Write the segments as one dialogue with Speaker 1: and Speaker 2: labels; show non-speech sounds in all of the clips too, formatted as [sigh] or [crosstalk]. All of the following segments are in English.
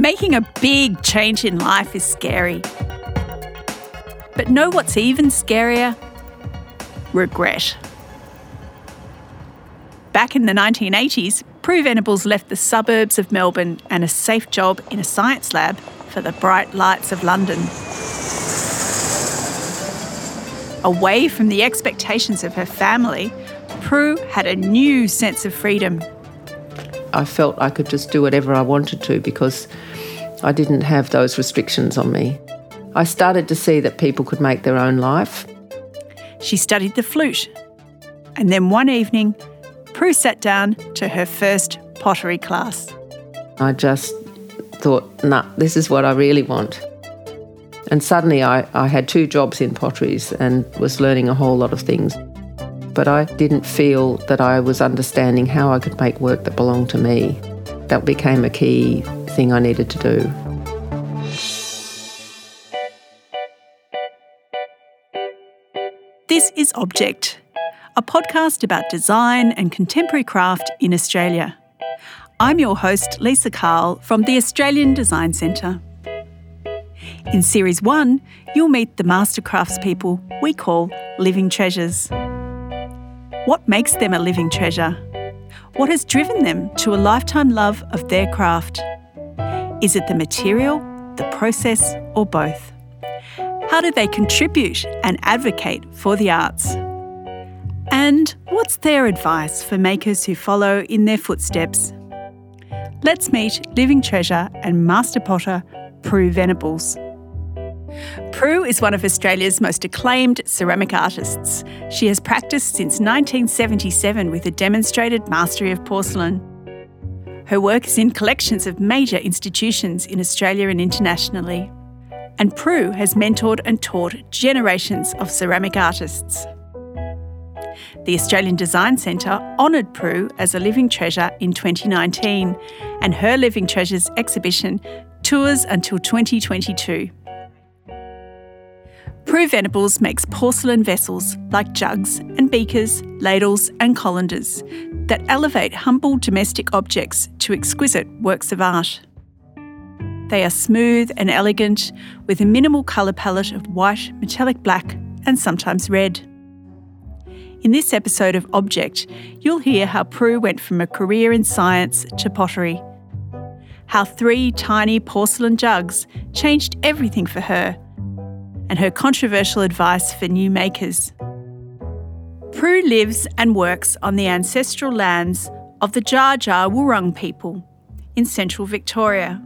Speaker 1: Making a big change in life is scary. But know what's even scarier? Regret. Back in the 1980s, Prue Venables left the suburbs of Melbourne and a safe job in a science lab for the bright lights of London. Away from the expectations of her family, Prue had a new sense of freedom.
Speaker 2: I felt I could just do whatever I wanted to because I didn't have those restrictions on me. I started to see that people could make their own life.
Speaker 1: She studied the flute. And then one evening, Prue sat down to her first pottery class.
Speaker 2: I just thought, nah, this is what I really want. And suddenly I, I had two jobs in potteries and was learning a whole lot of things. But I didn't feel that I was understanding how I could make work that belonged to me. That became a key thing I needed to do.
Speaker 1: This is Object, a podcast about design and contemporary craft in Australia. I'm your host, Lisa Cahill from the Australian Design Centre. In Series 1, you'll meet the master craftspeople we call living treasures. What makes them a living treasure? What has driven them to a lifetime love of their craft? Is it the material, the process, or both? How do they contribute and advocate for the arts? And what's their advice for makers who follow in their footsteps? Let's meet living treasure and master potter Prue Venables. Prue is one of Australia's most acclaimed ceramic artists. She has practiced since 1977 with a demonstrated mastery of porcelain. Her work is in collections of major institutions in Australia and internationally. And Prue has mentored and taught generations of ceramic artists. The Australian Design Centre honoured Prue as a living treasure in 2019, and her Living Treasures exhibition tours until 2022. Prue Venables makes porcelain vessels like jugs and beakers, ladles, and colanders that elevate humble domestic objects to exquisite works of art. They are smooth and elegant, with a minimal colour palette of white, metallic black, and sometimes red. In this episode of Object, you'll hear how Prue went from a career in science to pottery. How three tiny porcelain jugs changed everything for her and her controversial advice for new makers. Prue lives and works on the ancestral lands of the Dja Dja Wurrung people in central Victoria.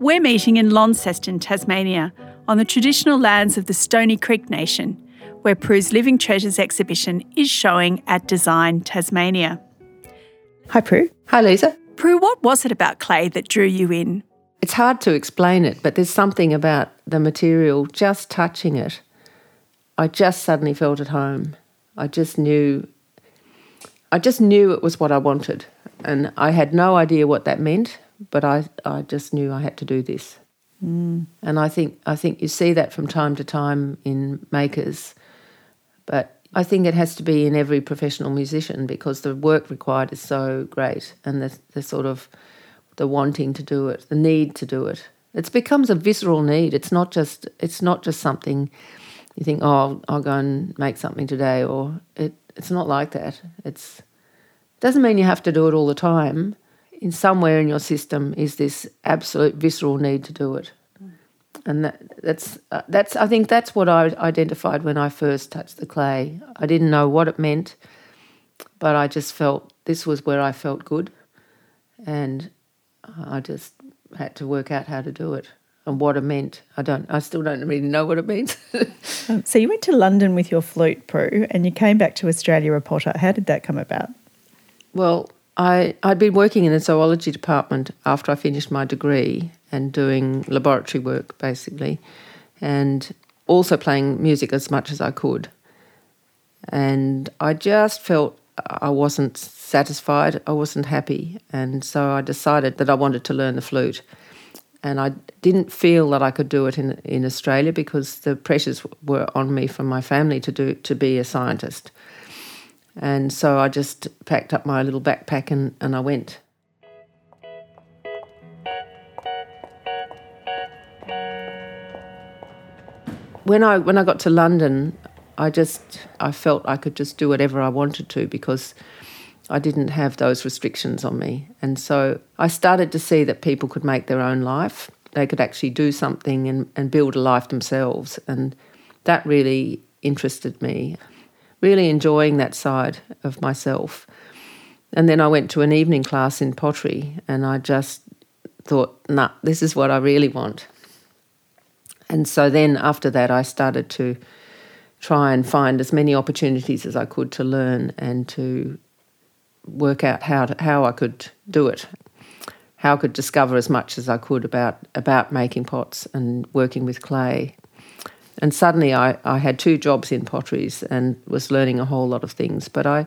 Speaker 1: We're meeting in Launceston, Tasmania, on the traditional lands of the Stony Creek Nation, where Prue's Living Treasures exhibition is showing at Design Tasmania. Hi, Prue.
Speaker 2: Hi, Lisa.
Speaker 1: Prue, what was it about clay that drew you in?
Speaker 2: It's hard to explain it, but there's something about the material, just touching it. I just suddenly felt at home. I just knew I just knew it was what I wanted. And I had no idea what that meant, but I, I just knew I had to do this. Mm. And I think I think you see that from time to time in makers. But I think it has to be in every professional musician because the work required is so great and the, the sort of the wanting to do it, the need to do it. It becomes a visceral need. It's not just it's not just something you think, oh, I'll, I'll go and make something today, or it. It's not like that. It's it doesn't mean you have to do it all the time. In somewhere in your system is this absolute visceral need to do it, and that, that's uh, that's. I think that's what I identified when I first touched the clay. I didn't know what it meant, but I just felt this was where I felt good, and I just had to work out how to do it and what it meant. I don't. I still don't really know what it means. [laughs]
Speaker 3: um, so you went to London with your flute, Prue, and you came back to Australia a potter. How did that come about?
Speaker 2: Well, I I'd been working in the zoology department after I finished my degree and doing laboratory work basically, and also playing music as much as I could. And I just felt I wasn't satisfied, I wasn't happy. And so I decided that I wanted to learn the flute. And I didn't feel that I could do it in, in Australia because the pressures were on me from my family to do to be a scientist. And so I just packed up my little backpack and, and I went. When I when I got to London, I just I felt I could just do whatever I wanted to because I didn't have those restrictions on me. And so I started to see that people could make their own life. They could actually do something and, and build a life themselves. And that really interested me, really enjoying that side of myself. And then I went to an evening class in pottery and I just thought, nah, this is what I really want. And so then after that, I started to try and find as many opportunities as I could to learn and to work out how to, how I could do it, how I could discover as much as I could about about making pots and working with clay. And suddenly, I, I had two jobs in potteries and was learning a whole lot of things, but I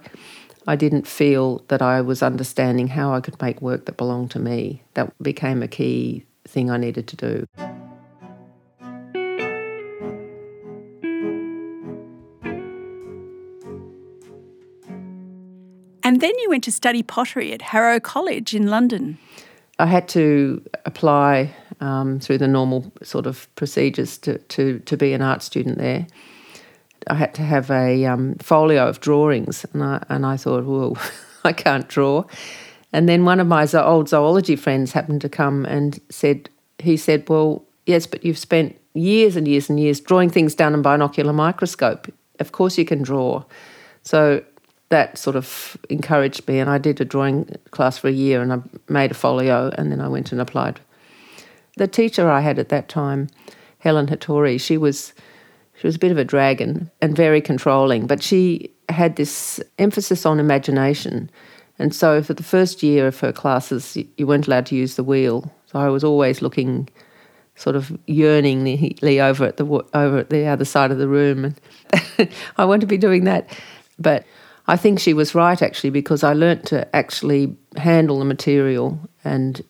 Speaker 2: I didn't feel that I was understanding how I could make work that belonged to me. That became a key thing I needed to do.
Speaker 1: And then you went to study pottery at Harrow College in London.
Speaker 2: I had to apply um, through the normal sort of procedures to, to, to be an art student there. I had to have a um, folio of drawings, and I, and I thought, well, [laughs] I can't draw. And then one of my old zoology friends happened to come and said, he said, well, yes, but you've spent years and years and years drawing things down in binocular microscope. Of course you can draw. So that sort of encouraged me. And I did a drawing class for a year and I made a folio and then I went and applied. The teacher I had at that time, Helen Hattori, she was she was a bit of a dragon and very controlling, but she had this emphasis on imagination. And so for the first year of her classes, you weren't allowed to use the wheel. So I was always looking sort of yearningly over at the over at the other side of the room and [laughs] I want to be doing that. But I think she was right actually because I learnt to actually handle the material and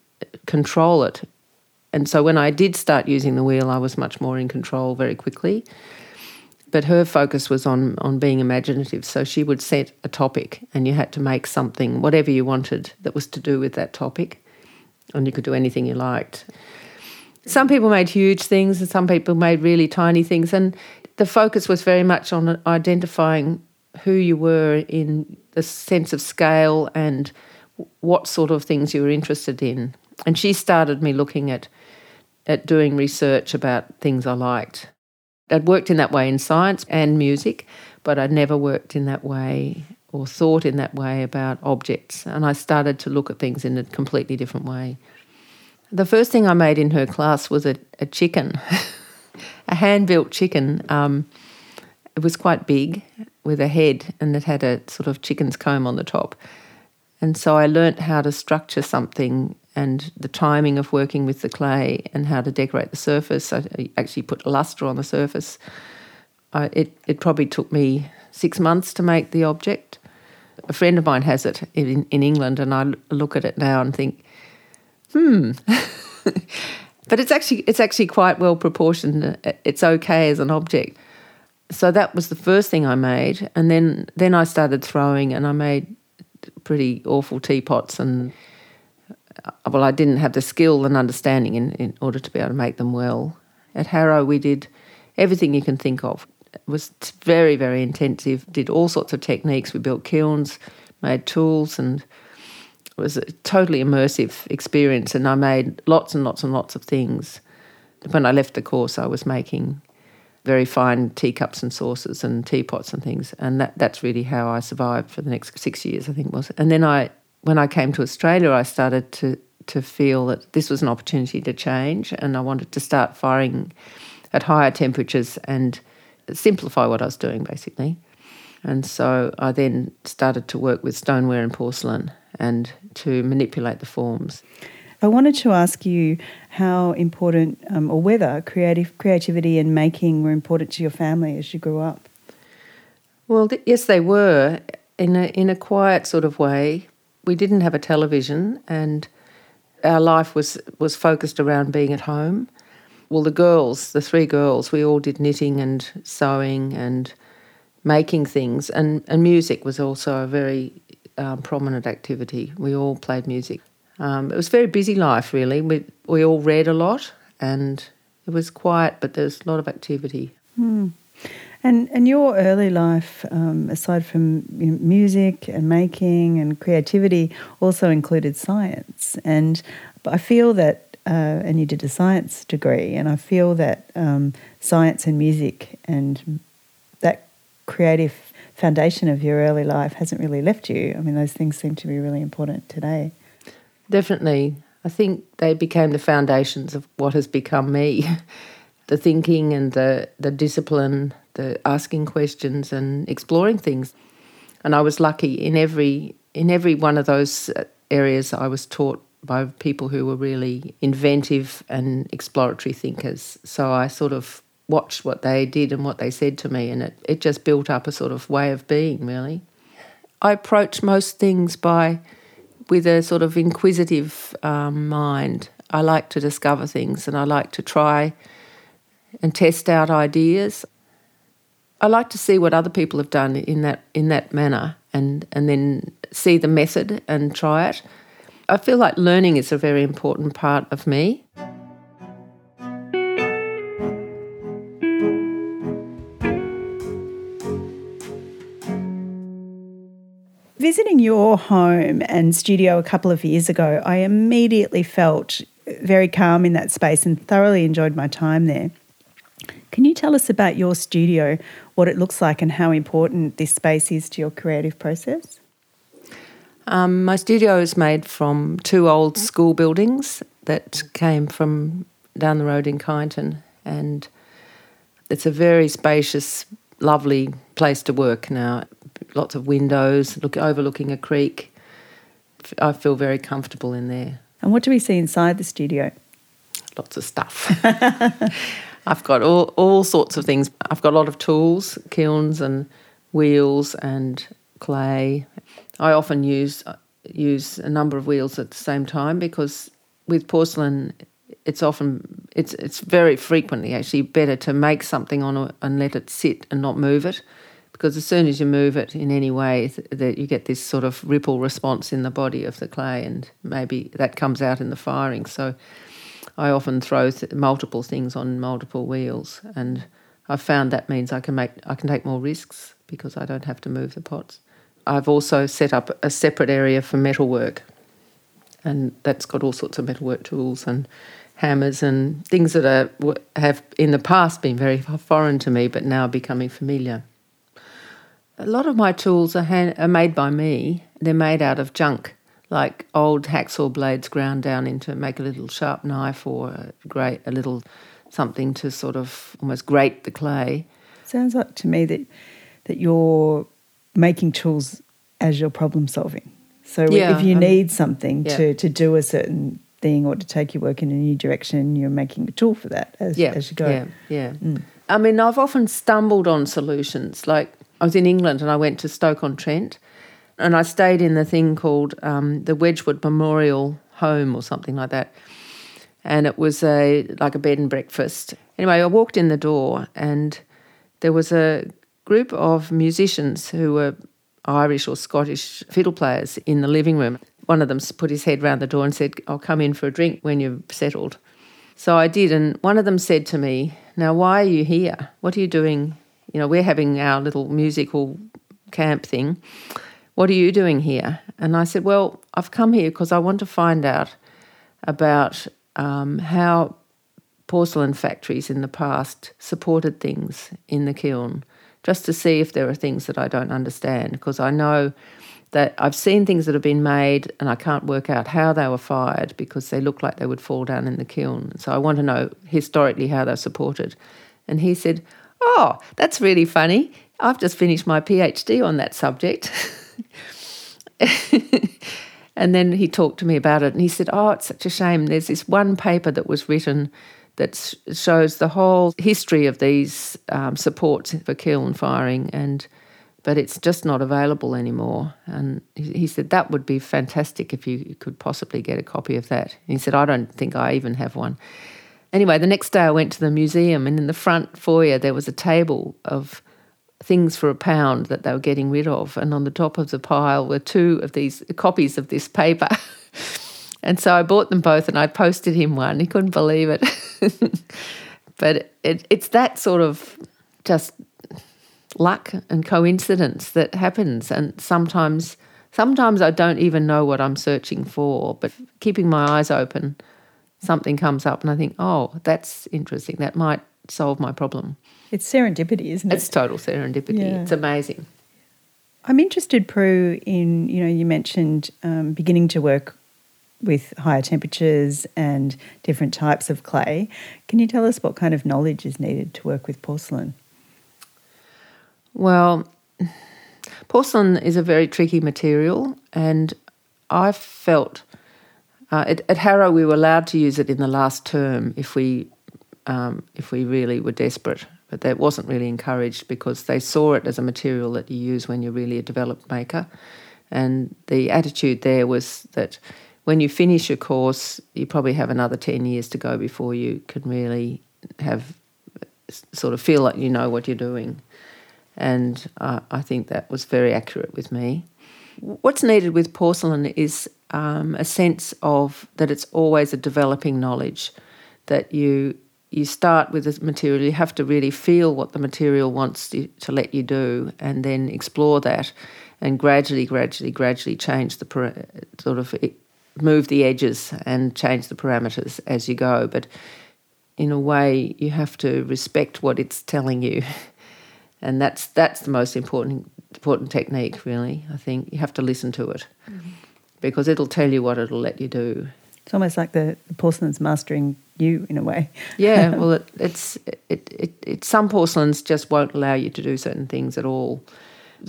Speaker 2: control it. And so when I did start using the wheel, I was much more in control very quickly. But her focus was on on being imaginative. So she would set a topic and you had to make something, whatever you wanted, that was to do with that topic. And you could do anything you liked. Some people made huge things and some people made really tiny things. And the focus was very much on identifying who you were in the sense of scale and what sort of things you were interested in. And she started me looking at at doing research about things I liked. I'd worked in that way in science and music, but I'd never worked in that way or thought in that way about objects. And I started to look at things in a completely different way. The first thing I made in her class was a, a chicken, [laughs] a hand built chicken. Um, it was quite big with a head and it had a sort of chicken's comb on the top. And so I learnt how to structure something and the timing of working with the clay and how to decorate the surface. I actually put luster on the surface. I, it, it probably took me six months to make the object. A friend of mine has it in, in England, and I look at it now and think, hmm. [laughs] but it's actually it's actually quite well proportioned. It's okay as an object so that was the first thing I made, and then then I started throwing, and I made pretty awful teapots, and uh, well, I didn't have the skill and understanding in, in order to be able to make them well. At Harrow, we did everything you can think of. It was very very intensive. Did all sorts of techniques. We built kilns, made tools, and it was a totally immersive experience. And I made lots and lots and lots of things. When I left the course, I was making very fine teacups and saucers and teapots and things. And that, that's really how I survived for the next six years, I think was. And then I, when I came to Australia, I started to to feel that this was an opportunity to change, and I wanted to start firing at higher temperatures and simplify what I was doing, basically. And so I then started to work with stoneware and porcelain and to manipulate the forms.
Speaker 3: I wanted to ask you how important um, or whether creative creativity and making were important to your family as you grew up.
Speaker 2: Well, th- yes, they were in a in a quiet sort of way. We didn't have a television, and our life was was focused around being at home. Well, the girls, the three girls, we all did knitting and sewing and making things, and and music was also a very um, prominent activity. We all played music. Um, it was a very busy life, really. We, we all read a lot and it was quiet, but there's a lot of activity.
Speaker 3: And and your early life, um, aside from you know, music and making and creativity, also included science. And I feel that, uh, and you did a science degree, and I feel that um, science and music and that creative foundation of your early life hasn't really left you. I mean, those things seem to be really important today.
Speaker 2: Definitely. I think they became the foundations of what has become me. [laughs] the thinking and the, the discipline, the asking questions and exploring things. And I was lucky in every in every one of those uh, areas I was taught by people who were really inventive and exploratory thinkers. So I sort of watched what they did and what they said to me and it, it just built up a sort of way of being really. I approach most things by with a sort of inquisitive um, mind. I like to discover things and I like to try and test out ideas. I like to see what other people have done in that in that manner and and then see the method and try it. I feel like learning is a very important part of me.
Speaker 3: Visiting your home and studio a couple of years ago, I immediately felt very calm in that space and thoroughly enjoyed my time there. Can you tell us about your studio, what it looks like, and how important this space is to your creative process?
Speaker 2: Um, my studio is made from two old school buildings that came from down the road in Kyneton, and it's a very spacious, lovely place to work now lots of windows, look overlooking a creek. I feel very comfortable in there.
Speaker 3: And what do we see inside the studio?
Speaker 2: Lots of stuff. [laughs] I've got all, all sorts of things. I've got a lot of tools, kilns and wheels and clay. I often use use a number of wheels at the same time because with porcelain it's often it's it's very frequently actually better to make something on a, and let it sit and not move it because as soon as you move it in any way, that you get this sort of ripple response in the body of the clay, and maybe that comes out in the firing. So I often throw th- multiple things on multiple wheels, and I've found that means I can make I can take more risks because I don't have to move the pots. I've also set up a separate area for metalwork, and that's got all sorts of metalwork tools and hammers and things that are have in the past been very foreign to me, but now becoming familiar. A lot of my tools are, hand, are made by me. They're made out of junk, like old hacksaw blades ground down into make a little sharp knife or a, grate, a little something to sort of almost grate the clay.
Speaker 3: Sounds like to me that that you're making tools as you're problem solving. So yeah, if you um, need something yeah. to, to do a certain thing or to take your work in a new direction, you're making a tool for that as,
Speaker 2: yeah,
Speaker 3: as you go.
Speaker 2: Yeah, yeah. Mm. I mean, I've often stumbled on solutions. Like I was in England and I went to Stoke on Trent and I stayed in the thing called um, the Wedgwood Memorial Home or something like that. And it was a like a bed and breakfast. Anyway, I walked in the door and there was a group of musicians who were Irish or Scottish fiddle players in the living room. One of them put his head round the door and said, I'll come in for a drink when you've settled. So I did, and one of them said to me, Now, why are you here? What are you doing you know, we're having our little musical camp thing. What are you doing here? And I said, Well, I've come here because I want to find out about um, how porcelain factories in the past supported things in the kiln, just to see if there are things that I don't understand. Because I know that I've seen things that have been made and I can't work out how they were fired because they look like they would fall down in the kiln. So I want to know historically how they're supported. And he said, Oh, that's really funny. I've just finished my PhD on that subject. [laughs] and then he talked to me about it and he said, Oh, it's such a shame. There's this one paper that was written that shows the whole history of these um, supports for kiln firing and but it's just not available anymore. And he said that would be fantastic if you could possibly get a copy of that. And he said, I don't think I even have one. Anyway, the next day I went to the museum, and in the front foyer there was a table of things for a pound that they were getting rid of, and on the top of the pile were two of these copies of this paper. [laughs] and so I bought them both, and I posted him one. He couldn't believe it. [laughs] but it, it's that sort of just luck and coincidence that happens. And sometimes, sometimes I don't even know what I'm searching for, but keeping my eyes open, something comes up and I think, oh, that's interesting. That might solve my problem.
Speaker 3: It's serendipity, isn't it?
Speaker 2: It's total serendipity.
Speaker 3: Yeah.
Speaker 2: It's amazing.
Speaker 3: I'm interested, Prue, in you know you mentioned um, beginning to work with higher temperatures and different types of clay. Can you tell us what kind of knowledge is needed to work with porcelain?
Speaker 2: Well, porcelain is a very tricky material, and I felt uh, at, at, Harrow we were allowed to use it in the last term if we um, if we really were desperate, but that wasn't really encouraged because they saw it as a material that you use when you're really a developed maker, and the attitude there was that when you finish your course, you probably have another ten years to go before you can really have sort of feel like you know what you're doing. And uh, I think that was very accurate with me. What's needed with porcelain is um, a sense of that it's always a developing knowledge, that you you start with a material, you have to really feel what the material wants to, to let you do, and then explore that, and gradually, gradually, gradually change the sort of move the edges and change the parameters as you go. But in a way, you have to respect what it's telling you [laughs] and that's that's the most important important technique really i think you have to listen to it mm-hmm. Because it'll tell you what it'll let you do.
Speaker 3: It's almost like the, the porcelain's mastering you in a way.
Speaker 2: Yeah [laughs] well it, it's it, it, it some porcelains just won't allow you to do certain things at all.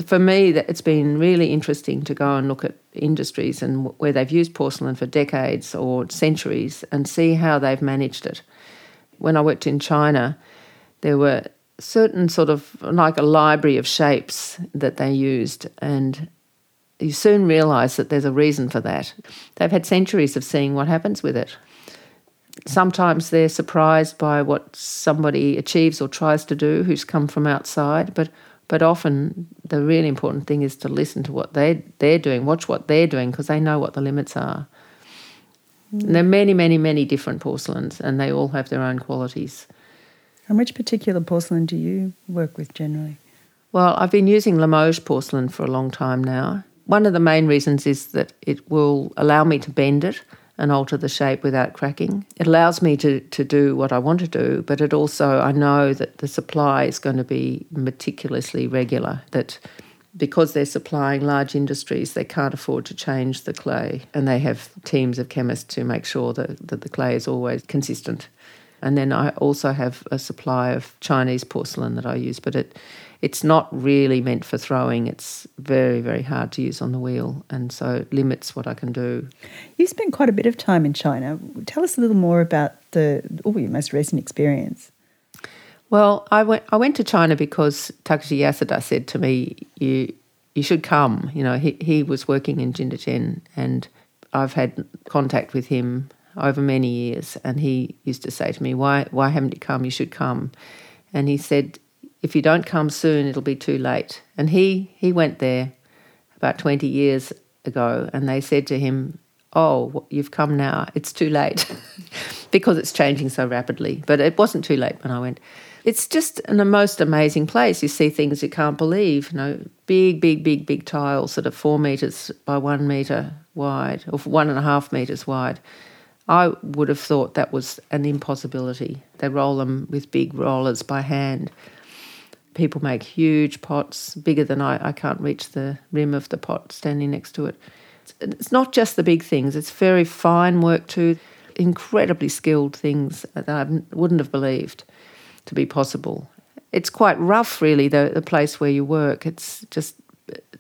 Speaker 2: For me that it's been really interesting to go and look at industries and where they've used porcelain for decades or centuries and see how they've managed it. When i worked in china there were certain sort of like a library of shapes that they used, and you soon realise that there's a reason for that. They've had centuries of seeing what happens with it. Sometimes they're surprised by what somebody achieves or tries to do who's come from outside, but but often the really important thing is to listen to what they they're doing, watch what they're doing because they know what the limits are. Mm. there are many, many, many different porcelains, and they all have their own qualities.
Speaker 3: And which particular porcelain do you work with generally?
Speaker 2: Well, I've been using Limoges porcelain for a long time now. One of the main reasons is that it will allow me to bend it and alter the shape without cracking. It allows me to, to do what I want to do, but it also, I know that the supply is going to be meticulously regular, that because they're supplying large industries, they can't afford to change the clay. And they have teams of chemists to make sure that, that the clay is always consistent. And then I also have a supply of Chinese porcelain that I use, but it it's not really meant for throwing. It's very, very hard to use on the wheel, and so it limits what I can do.
Speaker 3: You spent quite a bit of time in China. Tell us a little more about the oh, your most recent experience.
Speaker 2: Well, I went I went to China because Takeshi Yasuda said to me, "You you should come." You know, he he was working in Jingdezhen, and I've had contact with him over many years, and he used to say to me, "Why, why haven't you come? You should come." And he said, "If you don't come soon, it'll be too late." And he he went there about twenty years ago, and they said to him, "Oh, you've come now. It's too late," [laughs] because it's changing so rapidly. But it wasn't too late when I went. It's just an, a most amazing place. You see things you can't believe. You know, big, big, big, big tiles that are four meters by one meter wide, or one and a half meters wide I would have thought that was an impossibility. They roll them with big rollers by hand. People make huge pots, bigger than I, I can't reach the rim of the pot standing next to it. It's not just the big things, it's very fine work too, incredibly skilled things that I wouldn't have believed to be possible. It's quite rough, really, the, the place where you work. It's just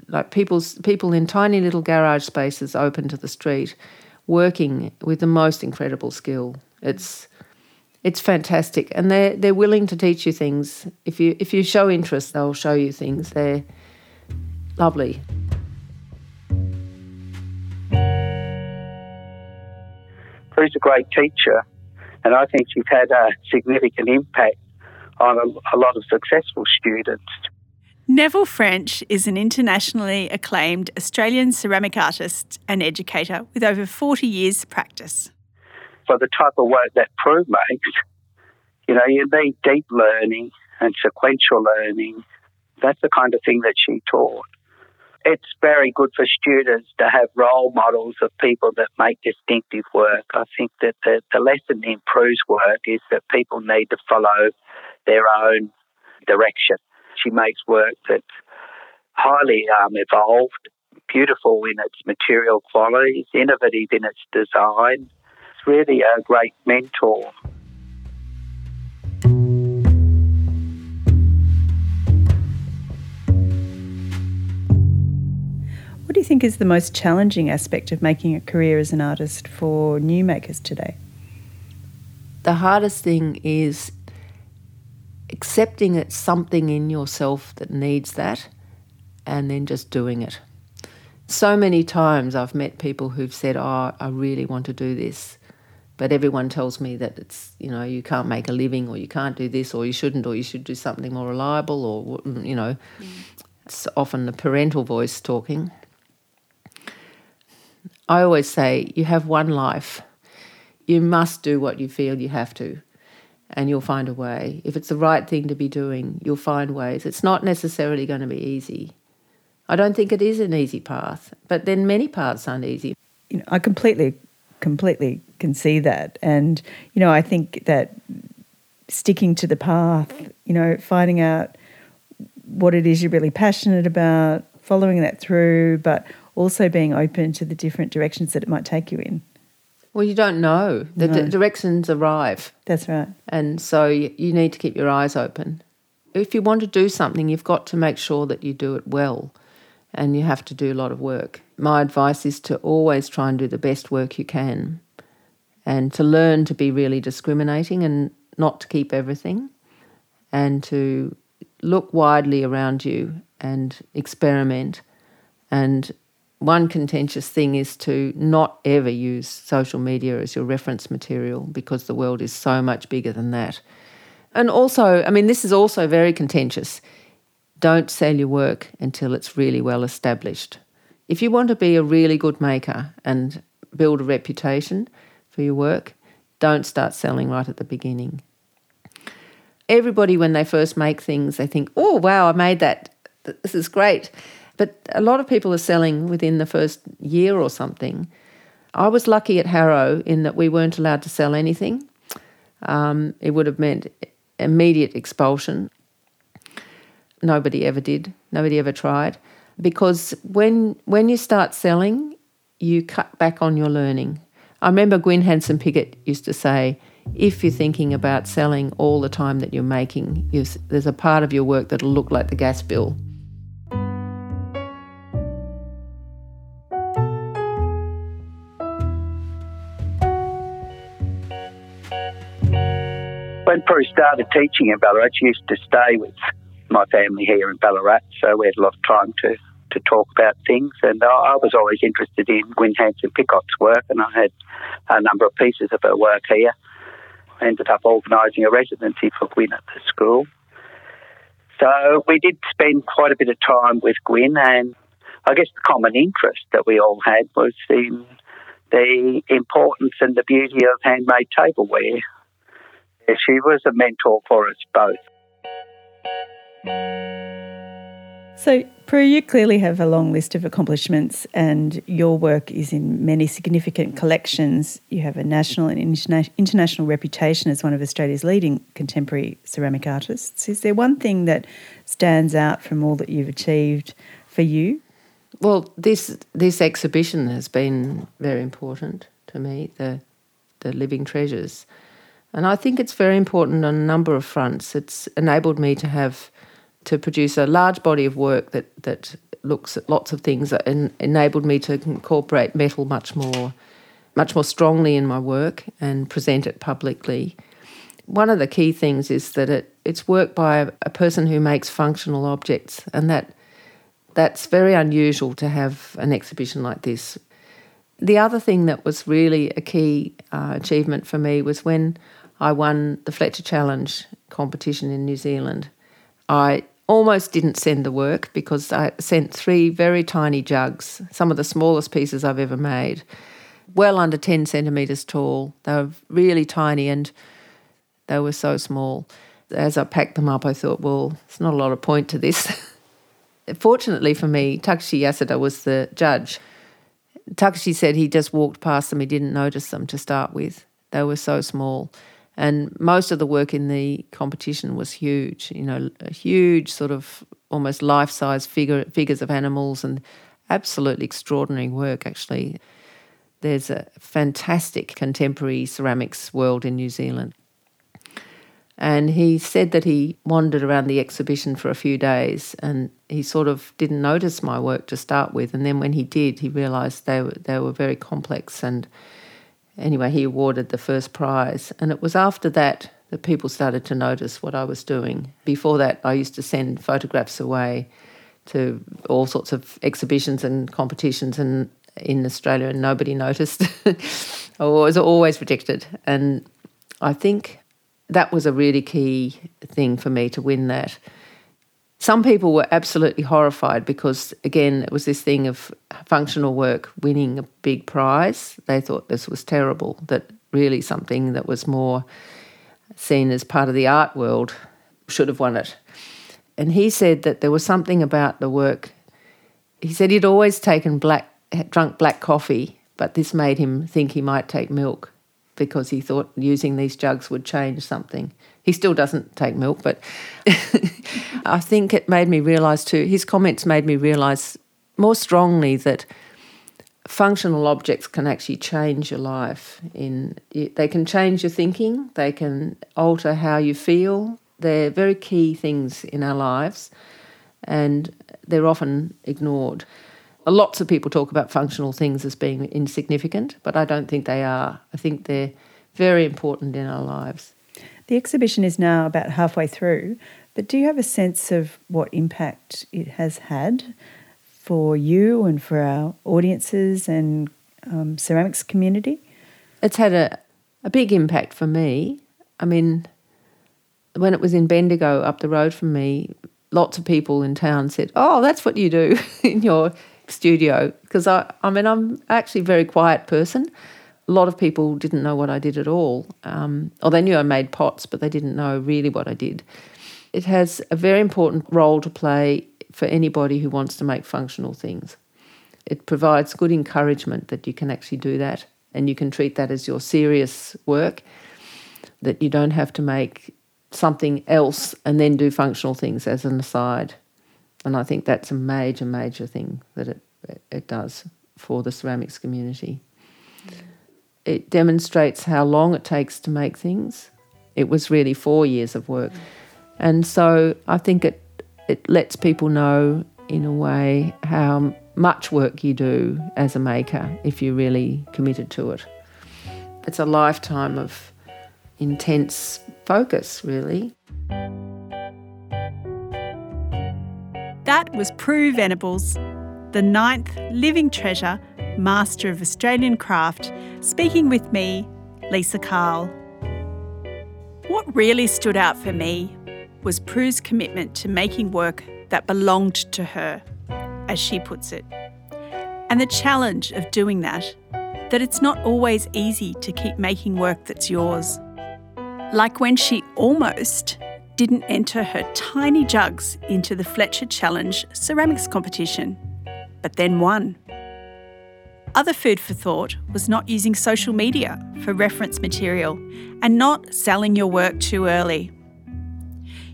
Speaker 2: like people's people in tiny little garage spaces open to the street working with the most incredible skill. It's it's fantastic, and they're they're willing to teach you things. If you if you show interest, they'll show you things. They're lovely.
Speaker 4: Prue's a great teacher, and I think she's had a significant impact on a, a lot of successful students.
Speaker 1: Neville French is an internationally acclaimed Australian ceramic artist and educator with over 40 years' practice.
Speaker 4: For the type of work that Prue makes, you know, you need deep learning and sequential learning. That's the kind of thing that she taught. It's very good for students to have role models of people that make distinctive work. I think that the, the lesson in Prue's work is that people need to follow their own direction. She makes work that's highly um, evolved, beautiful in its material qualities, innovative in its design. It's really a great mentor.
Speaker 3: What do you think is the most challenging aspect of making a career as an artist for new makers today?
Speaker 2: The hardest thing is accepting it's something in yourself that needs that and then just doing it. So many times I've met people who've said, Oh, I really want to do this. But everyone tells me that it's, you know, you can't make a living or you can't do this or you shouldn't or you should do something more reliable or, you know, mm. it's often the parental voice talking. I always say, you have one life. You must do what you feel you have to, and you'll find a way. If it's the right thing to be doing, you'll find ways. It's not necessarily going to be easy. I don't think it is an easy path, but then many paths aren't easy.
Speaker 3: You know, I completely, completely can see that. And, you know, I think that sticking to the path, you know, finding out what it is you're really passionate about, following that through, but also being open to the different directions that it might take you in.
Speaker 2: Well, you don't know. The no. d- directions arrive.
Speaker 3: That's right.
Speaker 2: And so you, you need to keep your eyes open. If you want to do something, you've got to make sure that you do it well and you have to do a lot of work. My advice is to always try and do the best work you can and to learn to be really discriminating and not to keep everything and to look widely around you and experiment and one contentious thing is to not ever use social media as your reference material because the world is so much bigger than that. And also, I mean, this is also very contentious. Don't sell your work until it's really well established. If you want to be a really good maker and build a reputation for your work, don't start selling right at the beginning. Everybody, when they first make things, they think, oh, wow, I made that. This is great. But a lot of people are selling within the first year or something. I was lucky at Harrow in that we weren't allowed to sell anything. Um, it would have meant immediate expulsion. Nobody ever did. Nobody ever tried. Because when when you start selling, you cut back on your learning. I remember Gwyn Hanssen Pigott used to say, if you're thinking about selling all the time that you're making, there's a part of your work that'll look like the gas bill.
Speaker 4: when Prue started teaching in Ballarat, she used to stay with my family here in Ballarat, so we had a lot of time to, to talk about things. And I, was always interested in Gwyn Hanssen Pigott's work, and I had a number of pieces of her work here. I ended up organising a residency for Gwyn at the school. So we did spend quite a bit of time with Gwyn, and I guess the common interest that we all had was in the importance and the beauty of handmade tableware she was a mentor for us both.
Speaker 3: So, Prue, you clearly have a long list of accomplishments, and your work is in many significant collections. You have a national and interna- international reputation as one of Australia's leading contemporary ceramic artists. Is there one thing that stands out from all that you've achieved for you?
Speaker 2: Well, this this exhibition has been very important to me. The the living treasures. And I think it's very important on a number of fronts. It's enabled me to have to produce a large body of work that that looks at lots of things and enabled me to incorporate metal much more much more strongly in my work and present it publicly. One of the key things is that it, it's work by a, a person who makes functional objects and that that's very unusual to have an exhibition like this. The other thing that was really a key uh, achievement for me was when I won the Fletcher Challenge competition in New Zealand. I almost didn't send the work because I sent three very tiny jugs, some of the smallest pieces I've ever made, well under 10 centimetres tall. They were really tiny and they were so small. As I packed them up, I thought, well, it's not a lot of point to this. [laughs] Fortunately for me, Takeshi Yasuda was the judge. Takeshi said he just walked past them, he didn't notice them to start with. They were so small. And most of the work in the competition was huge, you know, huge sort of almost life size figure, figures of animals and absolutely extraordinary work, actually. There's a fantastic contemporary ceramics world in New Zealand. And he said that he wandered around the exhibition for a few days and he sort of didn't notice my work to start with. And then when he did, he realised they were, they were very complex and anyway, he awarded the first prize. And it was after that that people started to notice what I was doing. Before that, I used to send photographs away to all sorts of exhibitions and competitions and in Australia, and nobody [laughs] noticed. I was always rejected. And I think that was a really key thing for me to win that. Some people were absolutely horrified because, again, it was this thing of functional work winning a big prize. They thought this was terrible, that really something that was more seen as part of the art world should have won it. And he said that there was something about the work. He said he'd always taken black, drunk black coffee, but this made him think he might take milk because he thought using these jugs would change something. He still doesn't take milk, but [laughs] I think it made me realise too, his comments made me realise more strongly that functional objects can actually change your life in they can change your thinking they can alter how you feel they're very key things in our lives and they're often ignored lots of people talk about functional things as being insignificant, but I don't think they are. I think they're very important in our lives.
Speaker 3: The exhibition is now about halfway through, but do you have a sense of what impact it has had for you and for our audiences and um, ceramics community?
Speaker 2: It's had a, a big impact for me. I mean, when it was in Bendigo up the road from me, lots of people in town said, Oh, that's what you do [laughs] in your studio because I, I mean, I'm actually a very quiet person. A lot of people didn't know what I did at all. Um, or they knew I made pots, but they didn't know really what I did. It has a very important role to play for anybody who wants to make functional things. It provides good encouragement that you can actually do that and you can treat that as your serious work, that you don't have to make something else and then do functional things as an aside. And I think that's a major, major thing that it, it does for the ceramics community. It demonstrates how long it takes to make things. It was really four years of work. And so I think it, it lets people know, in a way, how much work you do as a maker if you're really committed to it. It's a lifetime of intense focus, really.
Speaker 1: That was Prue Venables, the ninth living treasure master of Australian craft, speaking with me, Lisa Cahill. What really stood out for me was Prue's commitment to making work that belonged to her, as she puts it, and the challenge of doing that, that it's not always easy to keep making work that's yours. Like when she almost didn't enter her tiny jugs into the Fletcher Challenge ceramics competition, but then won. Other food for thought was not using social media for reference material and not selling your work too early.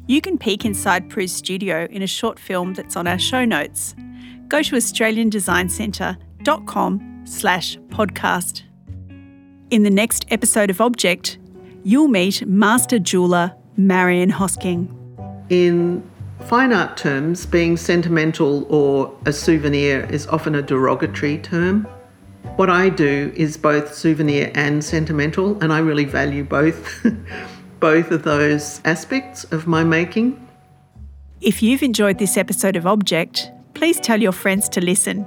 Speaker 1: You can peek inside Prue's studio in a short film that's on our show notes. Go to australiandesigncentre.com slash podcast. In the next episode of Object, you'll meet master jeweller Marian Hosking.
Speaker 5: In fine art terms, being sentimental or a souvenir is often a derogatory term. What I do is both souvenir and sentimental, and I really value both, [laughs] both of those aspects of my making.
Speaker 1: If you've enjoyed this episode of Object, please tell your friends to listen,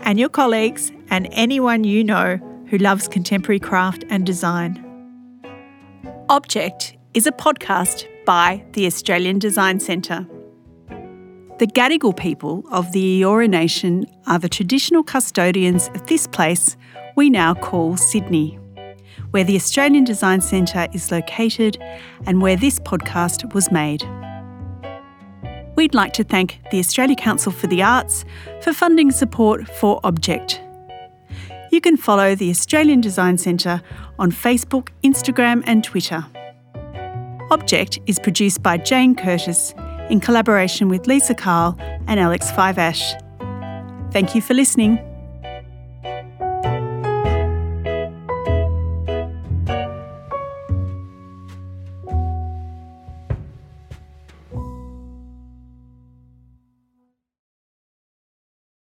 Speaker 1: and your colleagues, and anyone you know who loves contemporary craft and design. Object is a podcast by the Australian Design Centre. The Gadigal people of the Eora Nation are the traditional custodians of this place we now call Sydney. where the Australian Design Centre is located and where this podcast was made. We'd like to thank the Australia Council for the Arts for funding support for Object. You can follow the Australian Design Centre on Facebook, Instagram, and Twitter. Object is produced by Jane Curtis in collaboration with Lisa Cahill and Alex Fiveash. Thank you for listening.